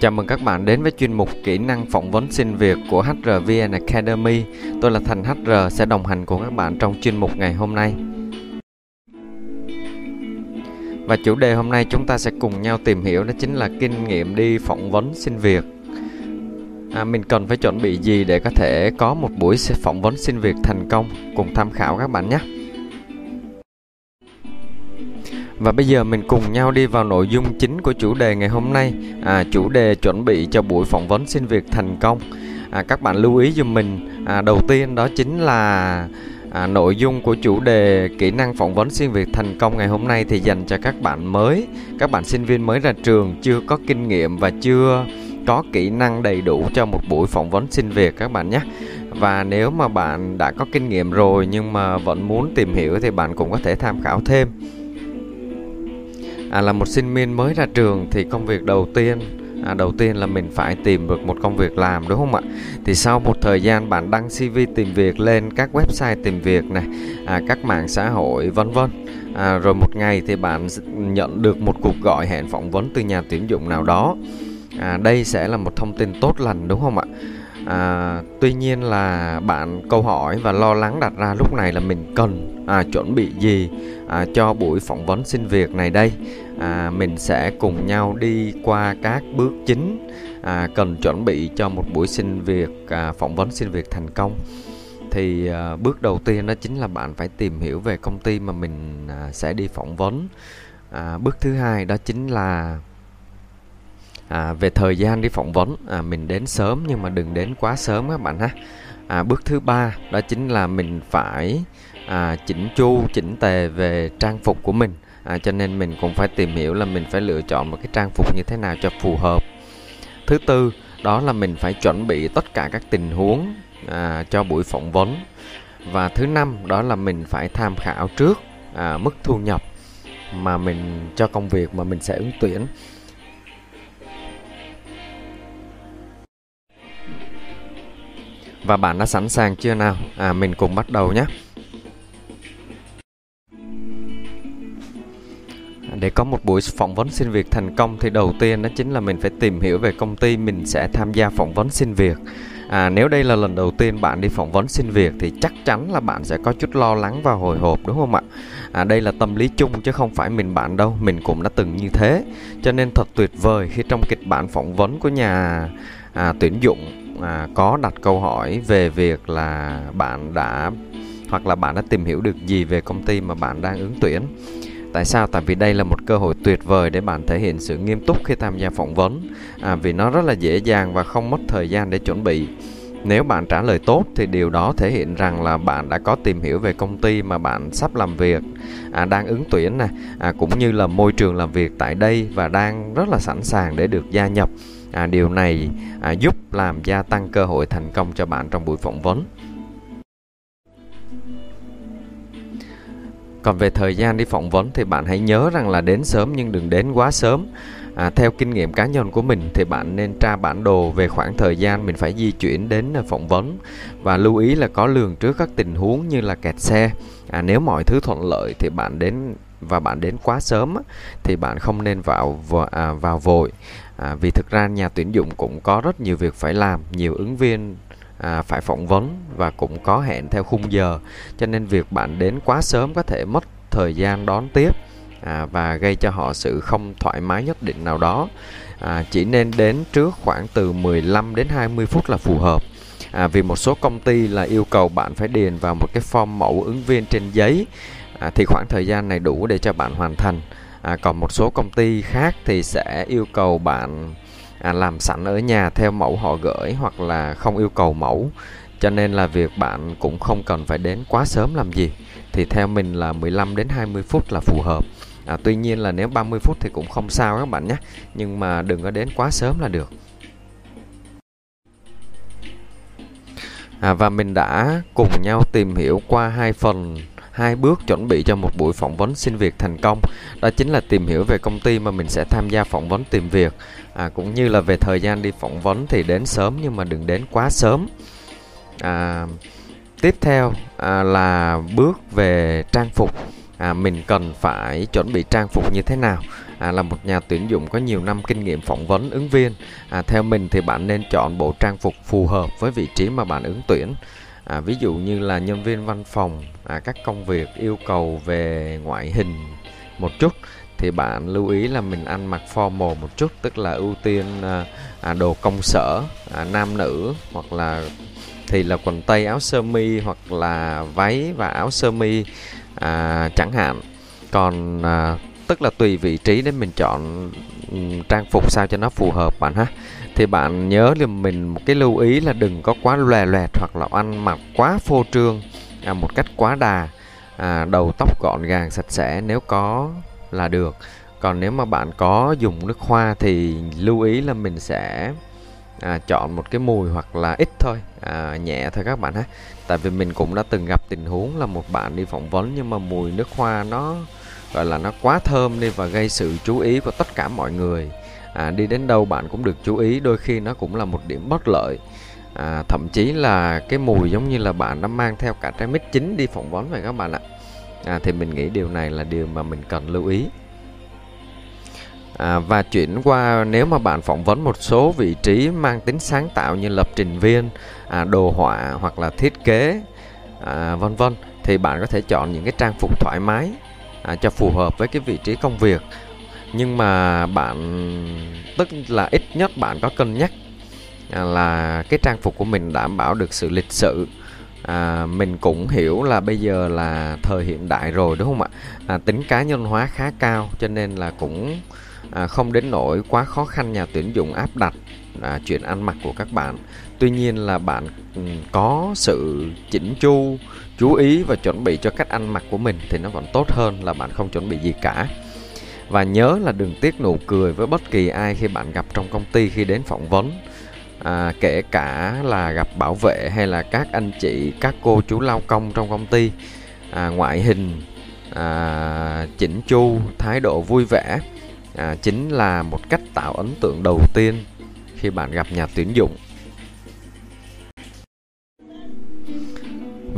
Chào mừng các bạn đến với chuyên mục kỹ năng phỏng vấn xin việc của HRVN Academy. Tôi là Thành HR sẽ đồng hành cùng các bạn trong chuyên mục ngày hôm nay. Và chủ đề hôm nay chúng ta sẽ cùng nhau tìm hiểu đó chính là kinh nghiệm đi phỏng vấn xin việc. À, mình cần phải chuẩn bị gì để có thể có một buổi phỏng vấn xin việc thành công cùng tham khảo các bạn nhé. Và bây giờ mình cùng nhau đi vào nội dung chính của chủ đề ngày hôm nay. À, chủ đề chuẩn bị cho buổi phỏng vấn xin việc thành công. À, các bạn lưu ý giùm mình. À, đầu tiên đó chính là à, nội dung của chủ đề kỹ năng phỏng vấn xin việc thành công ngày hôm nay thì dành cho các bạn mới, các bạn sinh viên mới ra trường chưa có kinh nghiệm và chưa có kỹ năng đầy đủ cho một buổi phỏng vấn xin việc các bạn nhé. Và nếu mà bạn đã có kinh nghiệm rồi nhưng mà vẫn muốn tìm hiểu thì bạn cũng có thể tham khảo thêm à, là một sinh viên mới ra trường thì công việc đầu tiên à, đầu tiên là mình phải tìm được một công việc làm đúng không ạ? Thì sau một thời gian bạn đăng cv tìm việc lên các website tìm việc này à, các mạng xã hội vân vân. À, rồi một ngày thì bạn nhận được một cuộc gọi hẹn phỏng vấn từ nhà tuyển dụng nào đó. À, đây sẽ là một thông tin tốt lành đúng không ạ? À, tuy nhiên là bạn câu hỏi và lo lắng đặt ra lúc này là mình cần à, chuẩn bị gì à, cho buổi phỏng vấn xin việc này đây? À, mình sẽ cùng nhau đi qua các bước chính à, cần chuẩn bị cho một buổi xin việc à, phỏng vấn xin việc thành công. Thì à, bước đầu tiên đó chính là bạn phải tìm hiểu về công ty mà mình à, sẽ đi phỏng vấn. À, bước thứ hai đó chính là à, về thời gian đi phỏng vấn. À, mình đến sớm nhưng mà đừng đến quá sớm các bạn ha. À, bước thứ ba đó chính là mình phải à, chỉnh chu chỉnh tề về trang phục của mình à, cho nên mình cũng phải tìm hiểu là mình phải lựa chọn một cái trang phục như thế nào cho phù hợp. Thứ tư đó là mình phải chuẩn bị tất cả các tình huống à, cho buổi phỏng vấn. Và thứ năm đó là mình phải tham khảo trước à, mức thu nhập mà mình cho công việc mà mình sẽ ứng tuyển. Và bạn đã sẵn sàng chưa nào? À mình cùng bắt đầu nhé. Để có một buổi phỏng vấn xin việc thành công thì đầu tiên đó chính là mình phải tìm hiểu về công ty mình sẽ tham gia phỏng vấn xin việc. À, nếu đây là lần đầu tiên bạn đi phỏng vấn xin việc thì chắc chắn là bạn sẽ có chút lo lắng và hồi hộp đúng không ạ? À, đây là tâm lý chung chứ không phải mình bạn đâu mình cũng đã từng như thế. Cho nên thật tuyệt vời khi trong kịch bản phỏng vấn của nhà à, tuyển dụng à, có đặt câu hỏi về việc là bạn đã hoặc là bạn đã tìm hiểu được gì về công ty mà bạn đang ứng tuyển. Tại sao? Tại vì đây là một cơ hội tuyệt vời để bạn thể hiện sự nghiêm túc khi tham gia phỏng vấn. À, Vì nó rất là dễ dàng và không mất thời gian để chuẩn bị. Nếu bạn trả lời tốt thì điều đó thể hiện rằng là bạn đã có tìm hiểu về công ty mà bạn sắp làm việc. À, đang ứng tuyển nè. À, cũng như là môi trường làm việc tại đây và đang rất là sẵn sàng để được gia nhập. À, điều này à, giúp làm gia tăng cơ hội thành công cho bạn trong buổi phỏng vấn. Còn về thời gian đi phỏng vấn thì bạn hãy nhớ rằng là đến sớm nhưng đừng đến quá sớm. À, theo kinh nghiệm cá nhân của mình thì bạn nên tra bản đồ về khoảng thời gian mình phải di chuyển đến à, phỏng vấn và lưu ý là có lường trước các tình huống như là kẹt xe. À, nếu mọi thứ thuận lợi thì bạn đến và bạn đến quá sớm thì bạn không nên vào à, vào vội à, vì thực ra nhà tuyển dụng cũng có rất nhiều việc phải làm nhiều ứng viên à, phải phỏng vấn và cũng có hẹn theo khung giờ. Cho nên việc bạn đến quá sớm có thể mất thời gian đón tiếp à, và gây cho họ sự không thoải mái nhất định nào đó. À, chỉ nên đến trước khoảng từ 15 đến 20 phút là phù hợp. À, vì một số công ty là yêu cầu bạn phải điền vào một cái form mẫu ứng viên trên giấy à, thì khoảng thời gian này đủ để cho bạn hoàn thành. À, còn một số công ty khác thì sẽ yêu cầu bạn à, làm sẵn ở nhà theo mẫu họ gửi hoặc là không yêu cầu mẫu. Cho nên là việc bạn cũng không cần phải đến quá sớm làm gì. Thì theo mình là 15 đến 20 phút là phù hợp. À, tuy nhiên là nếu 30 phút thì cũng không sao các bạn nhé. Nhưng mà đừng có đến quá sớm là được. À, và mình đã cùng nhau tìm hiểu qua hai phần hai bước chuẩn bị cho một buổi phỏng vấn xin việc thành công. Đó chính là tìm hiểu về công ty mà mình sẽ tham gia phỏng vấn tìm việc. À, cũng như là về thời gian đi phỏng vấn thì đến sớm nhưng mà đừng đến quá sớm. À, tiếp theo à, là bước về trang phục. À, mình cần phải chuẩn bị trang phục như thế nào? À, là một nhà tuyển dụng có nhiều năm kinh nghiệm phỏng vấn ứng viên. À, theo mình thì bạn nên chọn bộ trang phục phù hợp với vị trí mà bạn ứng tuyển à, ví dụ như là nhân viên văn phòng à, các công việc yêu cầu về ngoại hình một chút thì bạn lưu ý là mình ăn mặc formal một chút tức là ưu tiên à, à đồ công sở à, nam nữ hoặc là thì là quần tây áo sơ mi hoặc là váy và áo sơ mi à, chẳng hạn. Còn à, tức là tùy vị trí để mình chọn ừ, trang phục sao cho nó phù hợp bạn ha thì bạn nhớ là mình một cái lưu ý là đừng có quá lòe loẹt hoặc là ăn mặc quá phô trương à, một cách quá đà à, đầu tóc gọn gàng sạch sẽ nếu có là được. Còn nếu mà bạn có dùng nước hoa thì lưu ý là mình sẽ à, chọn một cái mùi hoặc là ít thôi à, nhẹ thôi các bạn ha. Tại vì mình cũng đã từng gặp tình huống là một bạn đi phỏng vấn nhưng mà mùi nước hoa nó gọi là nó quá thơm đi và gây sự chú ý của tất cả mọi người à, đi đến đâu bạn cũng được chú ý đôi khi nó cũng là một điểm bất lợi. À, thậm chí là cái mùi giống như là bạn đã mang theo cả trái mít chín đi phỏng vấn vậy các bạn ạ. À, thì mình nghĩ điều này là điều mà mình cần lưu ý. À, và chuyển qua nếu mà bạn phỏng vấn một số vị trí mang tính sáng tạo như lập trình viên, à, đồ họa hoặc là thiết kế, à, vân vân thì bạn có thể chọn những cái trang phục thoải mái à, cho phù hợp với cái vị trí công việc. Nhưng mà bạn tức là ít nhất bạn có cân nhắc à, là cái trang phục của mình đảm bảo được sự lịch sự. À, mình cũng hiểu là bây giờ là thời hiện đại rồi đúng không ạ? À, tính cá nhân hóa khá cao cho nên là cũng à, không đến nỗi quá khó khăn nhà tuyển dụng áp đặt à, chuyện ăn mặc của các bạn. Tuy nhiên là bạn ừ, có sự chỉnh chu chú ý và chuẩn bị cho cách ăn mặc của mình thì nó vẫn tốt hơn là bạn không chuẩn bị gì cả và nhớ là đừng tiếc nụ cười với bất kỳ ai khi bạn gặp trong công ty khi đến phỏng vấn. À, kể cả là gặp bảo vệ hay là các anh chị các cô chú lao công trong công ty. À, ngoại hình à, chỉnh chu thái độ vui vẻ à, chính là một cách tạo ấn tượng đầu tiên khi bạn gặp nhà tuyển dụng.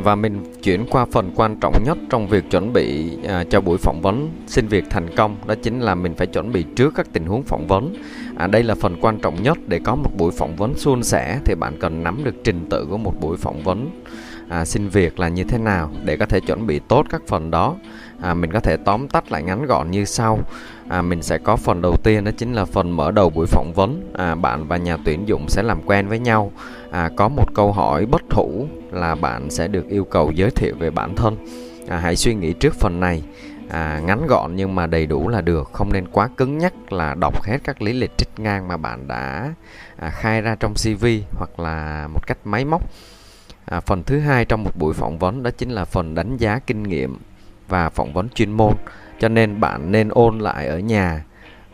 Và mình chuyển qua phần quan trọng nhất trong việc chuẩn bị à, cho buổi phỏng vấn. Xin việc thành công đó chính là mình phải chuẩn bị trước các tình huống phỏng vấn. À, đây là phần quan trọng nhất. Để có một buổi phỏng vấn suôn sẻ thì bạn cần nắm được trình tự của một buổi phỏng vấn. À, xin việc là như thế nào để có thể chuẩn bị tốt các phần đó. À, mình có thể tóm tắt lại ngắn gọn như sau. À, mình sẽ có phần đầu tiên đó chính là phần mở đầu buổi phỏng vấn. À, bạn và nhà tuyển dụng sẽ làm quen với nhau à, có một câu hỏi bất thủ là bạn sẽ được yêu cầu giới thiệu về bản thân. À, hãy suy nghĩ trước phần này. À, ngắn gọn nhưng mà đầy đủ là được. Không nên quá cứng nhắc là đọc hết các lý lịch trích ngang mà bạn đã à, khai ra trong cv hoặc là một cách máy móc. À, phần thứ hai trong một buổi phỏng vấn đó chính là phần đánh giá kinh nghiệm và phỏng vấn chuyên môn. Cho nên bạn nên ôn lại ở nhà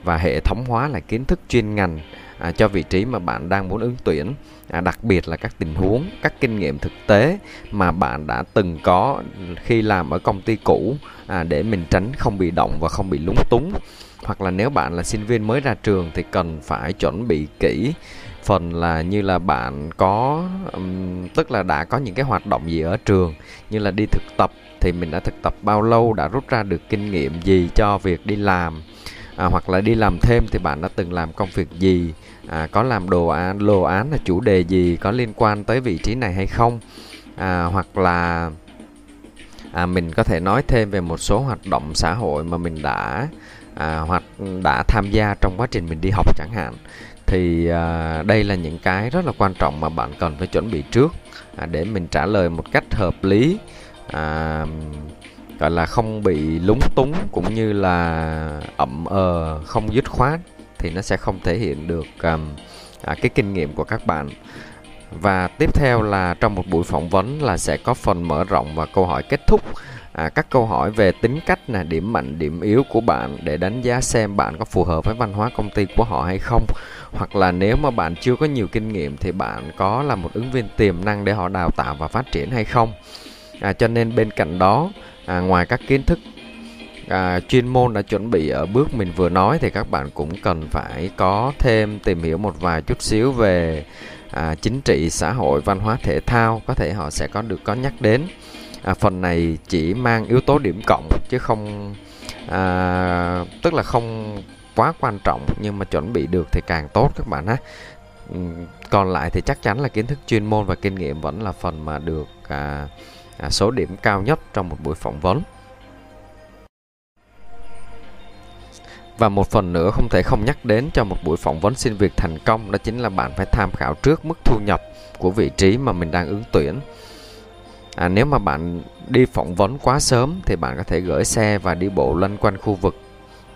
và hệ thống hóa lại kiến thức chuyên ngành à, cho vị trí mà bạn đang muốn ứng tuyển. À, đặc biệt là các tình huống các kinh nghiệm thực tế mà bạn đã từng có khi làm ở công ty cũ à, để mình tránh không bị động và không bị lúng túng. Hoặc là nếu bạn là sinh viên mới ra trường thì cần phải chuẩn bị kỹ phần là như là bạn có um, tức là đã có những cái hoạt động gì ở trường như là đi thực tập. Thì mình đã thực tập bao lâu đã rút ra được kinh nghiệm gì cho việc đi làm à, hoặc là đi làm thêm thì bạn đã từng làm công việc gì? À, có làm đồ án đồ án là chủ đề gì? Có liên quan tới vị trí này hay không? À, hoặc là à, mình có thể nói thêm về một số hoạt động xã hội mà mình đã à, hoặc đã tham gia trong quá trình mình đi học chẳng hạn. Thì à, đây là những cái rất là quan trọng mà bạn cần phải chuẩn bị trước à, để mình trả lời một cách hợp lý. À, gọi là không bị lúng túng cũng như là ậm ờ không dứt khoát thì nó sẽ không thể hiện được um, à, cái kinh nghiệm của các bạn. Và tiếp theo là trong một buổi phỏng vấn là sẽ có phần mở rộng và câu hỏi kết thúc. À, các câu hỏi về tính cách là điểm mạnh điểm yếu của bạn để đánh giá xem bạn có phù hợp với văn hóa công ty của họ hay không. Hoặc là nếu mà bạn chưa có nhiều kinh nghiệm thì bạn có là một ứng viên tiềm năng để họ đào tạo và phát triển hay không. À, cho nên bên cạnh đó à, ngoài các kiến thức à, chuyên môn đã chuẩn bị ở bước mình vừa nói thì các bạn cũng cần phải có thêm tìm hiểu một vài chút xíu về à, chính trị xã hội văn hóa thể thao. Có thể họ sẽ có được có nhắc đến. À, phần này chỉ mang yếu tố điểm cộng chứ không à, tức là không quá quan trọng nhưng mà chuẩn bị được thì càng tốt các bạn ha. Còn lại thì chắc chắn là kiến thức chuyên môn và kinh nghiệm vẫn là phần mà được à, À, số điểm cao nhất trong một buổi phỏng vấn. Và một phần nữa không thể không nhắc đến cho một buổi phỏng vấn xin việc thành công đó chính là bạn phải tham khảo trước mức thu nhập của vị trí mà mình đang ứng tuyển. À, nếu mà bạn đi phỏng vấn quá sớm thì bạn có thể gửi xe và đi bộ lân quanh khu vực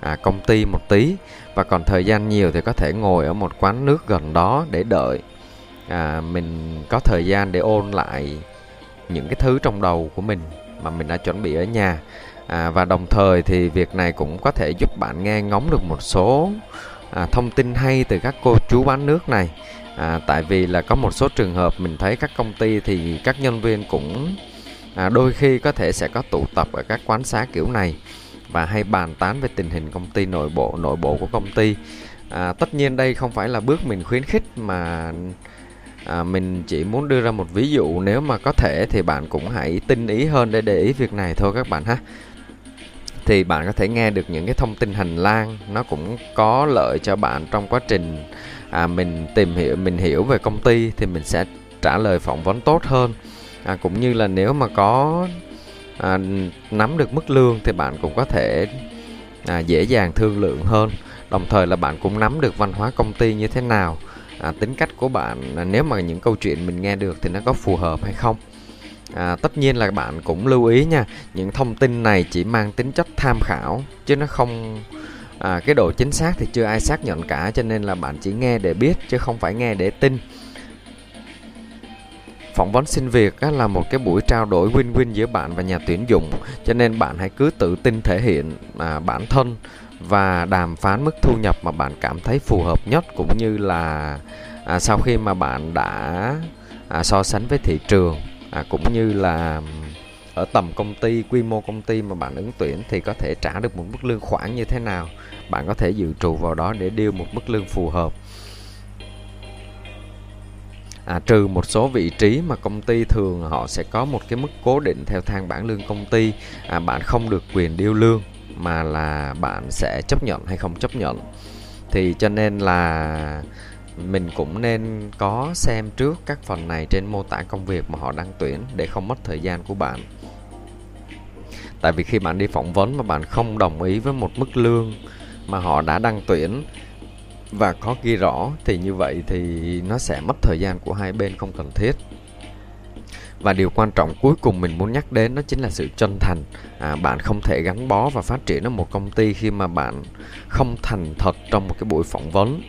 à, công ty một tí. Và còn thời gian nhiều thì có thể ngồi ở một quán nước gần đó để đợi. À, mình có thời gian để ôn lại những cái thứ trong đầu của mình mà mình đã chuẩn bị ở nhà. À, và đồng thời thì việc này cũng có thể giúp bạn nghe ngóng được một số à, thông tin hay từ các cô chú bán nước này. À, tại vì là có một số trường hợp mình thấy các công ty thì các nhân viên cũng à, đôi khi có thể sẽ có tụ tập ở các quán xá kiểu này và hay bàn tán về tình hình công ty nội bộ nội bộ của công ty. À, tất nhiên đây không phải là bước mình khuyến khích mà à, mình chỉ muốn đưa ra một ví dụ nếu mà có thể thì bạn cũng hãy tinh ý hơn để để ý việc này thôi các bạn ha. Thì bạn có thể nghe được những cái thông tin hành lang nó cũng có lợi cho bạn trong quá trình à, mình tìm hiểu mình hiểu về công ty thì mình sẽ trả lời phỏng vấn tốt hơn. À, cũng như là nếu mà có à, nắm được mức lương thì bạn cũng có thể à, dễ dàng thương lượng hơn. Đồng thời là bạn cũng nắm được văn hóa công ty như thế nào à, tính cách của bạn à, nếu mà những câu chuyện mình nghe được thì nó có phù hợp hay không? À, tất nhiên là bạn cũng lưu ý nha những thông tin này chỉ mang tính chất tham khảo chứ nó không à, cái độ chính xác thì chưa ai xác nhận cả cho nên là bạn chỉ nghe để biết chứ không phải nghe để tin. Phỏng vấn xin việc á, là một cái buổi trao đổi win-win giữa bạn và nhà tuyển dụng cho nên bạn hãy cứ tự tin thể hiện à, bản thân và đàm phán mức thu nhập mà bạn cảm thấy phù hợp nhất cũng như là à, sau khi mà bạn đã à, so sánh với thị trường à, cũng như là ở tầm công ty quy mô công ty mà bạn ứng tuyển thì có thể trả được một mức lương khoảng như thế nào. Bạn có thể dự trù vào đó để điêu một mức lương phù hợp. À, trừ một số vị trí mà công ty thường họ sẽ có một cái mức cố định theo thang bảng lương công ty à, bạn không được quyền điêu lương mà là bạn sẽ chấp nhận hay không chấp nhận. Thì cho nên là mình cũng nên có xem trước các phần này trên mô tả công việc mà họ đang tuyển để không mất thời gian của bạn. Tại vì khi bạn đi phỏng vấn mà bạn không đồng ý với một mức lương mà họ đã đăng tuyển và có ghi rõ thì như vậy thì nó sẽ mất thời gian của hai bên không cần thiết và điều quan trọng cuối cùng mình muốn nhắc đến đó chính là sự chân thành. À, bạn không thể gắn bó và phát triển ở một công ty khi mà bạn không thành thật trong một cái buổi phỏng vấn.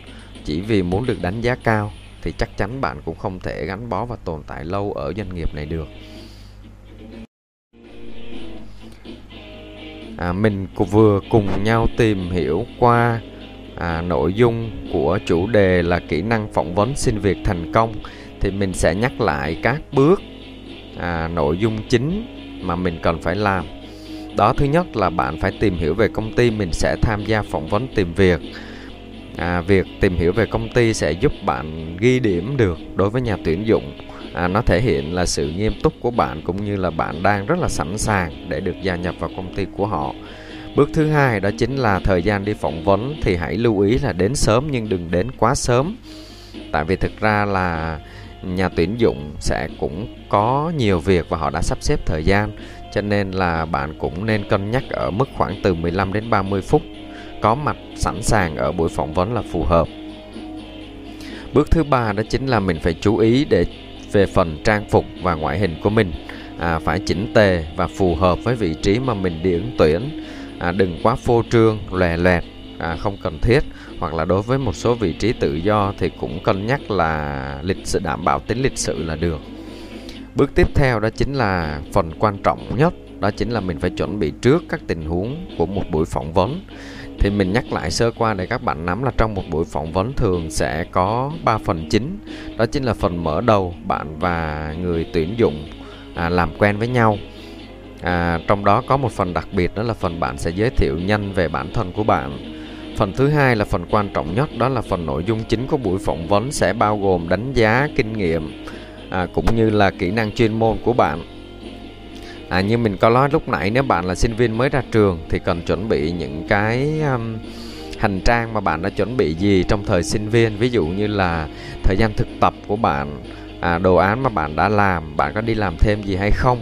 Chỉ vì muốn được đánh giá cao thì chắc chắn bạn cũng không thể gắn bó và tồn tại lâu ở doanh nghiệp này được. À, mình vừa cùng nhau tìm hiểu qua à, nội dung của chủ đề là kỹ năng phỏng vấn xin việc thành công thì mình sẽ nhắc lại các bước à, nội dung chính mà mình cần phải làm. Đó thứ nhất là bạn phải tìm hiểu về công ty mình sẽ tham gia phỏng vấn tìm việc. À, việc tìm hiểu về công ty sẽ giúp bạn ghi điểm được đối với nhà tuyển dụng. À, nó thể hiện là sự nghiêm túc của bạn cũng như là bạn đang rất là sẵn sàng để được gia nhập vào công ty của họ. Bước thứ hai đó chính là thời gian đi phỏng vấn thì hãy lưu ý là đến sớm nhưng đừng đến quá sớm. Tại vì thực ra là nhà tuyển dụng sẽ cũng có nhiều việc và họ đã sắp xếp thời gian. Cho nên là bạn cũng nên cân nhắc ở mức khoảng từ 15 đến 30 phút. Có mặt sẵn sàng ở buổi phỏng vấn là phù hợp. Bước thứ ba đó chính là mình phải chú ý để về phần trang phục và ngoại hình của mình. À, phải chỉnh tề và phù hợp với vị trí mà mình đi ứng tuyển. À, đừng quá phô trương lòe loẹt. À, không cần thiết hoặc là đối với một số vị trí tự do thì cũng cân nhắc là lịch sự đảm bảo tính lịch sự là được. Bước tiếp theo đó chính là phần quan trọng nhất đó chính là mình phải chuẩn bị trước các tình huống của một buổi phỏng vấn. Thì mình nhắc lại sơ qua để các bạn nắm là trong một buổi phỏng vấn thường sẽ có 3 phần chính. Đó chính là phần mở đầu bạn và người tuyển dụng à, làm quen với nhau. À, trong đó có một phần đặc biệt đó là phần bạn sẽ giới thiệu nhanh về bản thân của bạn phần thứ hai là phần quan trọng nhất đó là phần nội dung chính của buổi phỏng vấn sẽ bao gồm đánh giá kinh nghiệm à, cũng như là kỹ năng chuyên môn của bạn. À, như mình có nói lúc nãy nếu bạn là sinh viên mới ra trường thì cần chuẩn bị những cái um, hành trang mà bạn đã chuẩn bị gì trong thời sinh viên. Ví dụ như là thời gian thực tập của bạn à, đồ án mà bạn đã làm bạn có đi làm thêm gì hay không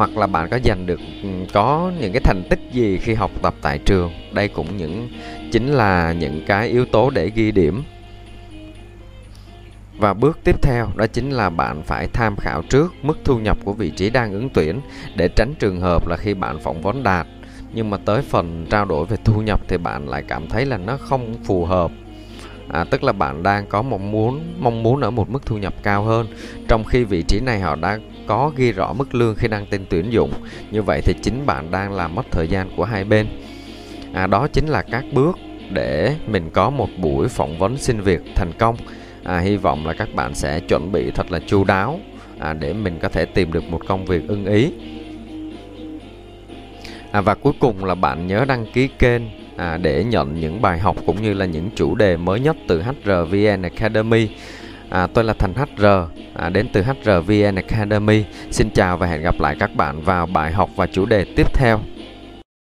hoặc là bạn có giành được ừ, có những cái thành tích gì khi học tập tại trường. Đây cũng những chính là những cái yếu tố để ghi điểm. Và bước tiếp theo đó chính là bạn phải tham khảo trước mức thu nhập của vị trí đang ứng tuyển để tránh trường hợp là khi bạn phỏng vấn đạt. Nhưng mà tới phần trao đổi về thu nhập thì bạn lại cảm thấy là nó không phù hợp. À, tức là bạn đang có mong muốn mong muốn ở một mức thu nhập cao hơn. Trong khi vị trí này họ đã có ghi rõ mức lương khi đăng tin tuyển dụng. Như vậy thì chính bạn đang làm mất thời gian của hai bên. À, đó chính là các bước để mình có một buổi phỏng vấn xin việc thành công. À, hy vọng là các bạn sẽ chuẩn bị thật là chu đáo à, để mình có thể tìm được một công việc ưng ý. À, và cuối cùng là bạn nhớ đăng ký kênh à, để nhận những bài học cũng như là những chủ đề mới nhất từ HRVN Academy. À, tôi là Thành HR à, đến từ HRVN Academy. Xin chào và hẹn gặp lại các bạn vào bài học và chủ đề tiếp theo.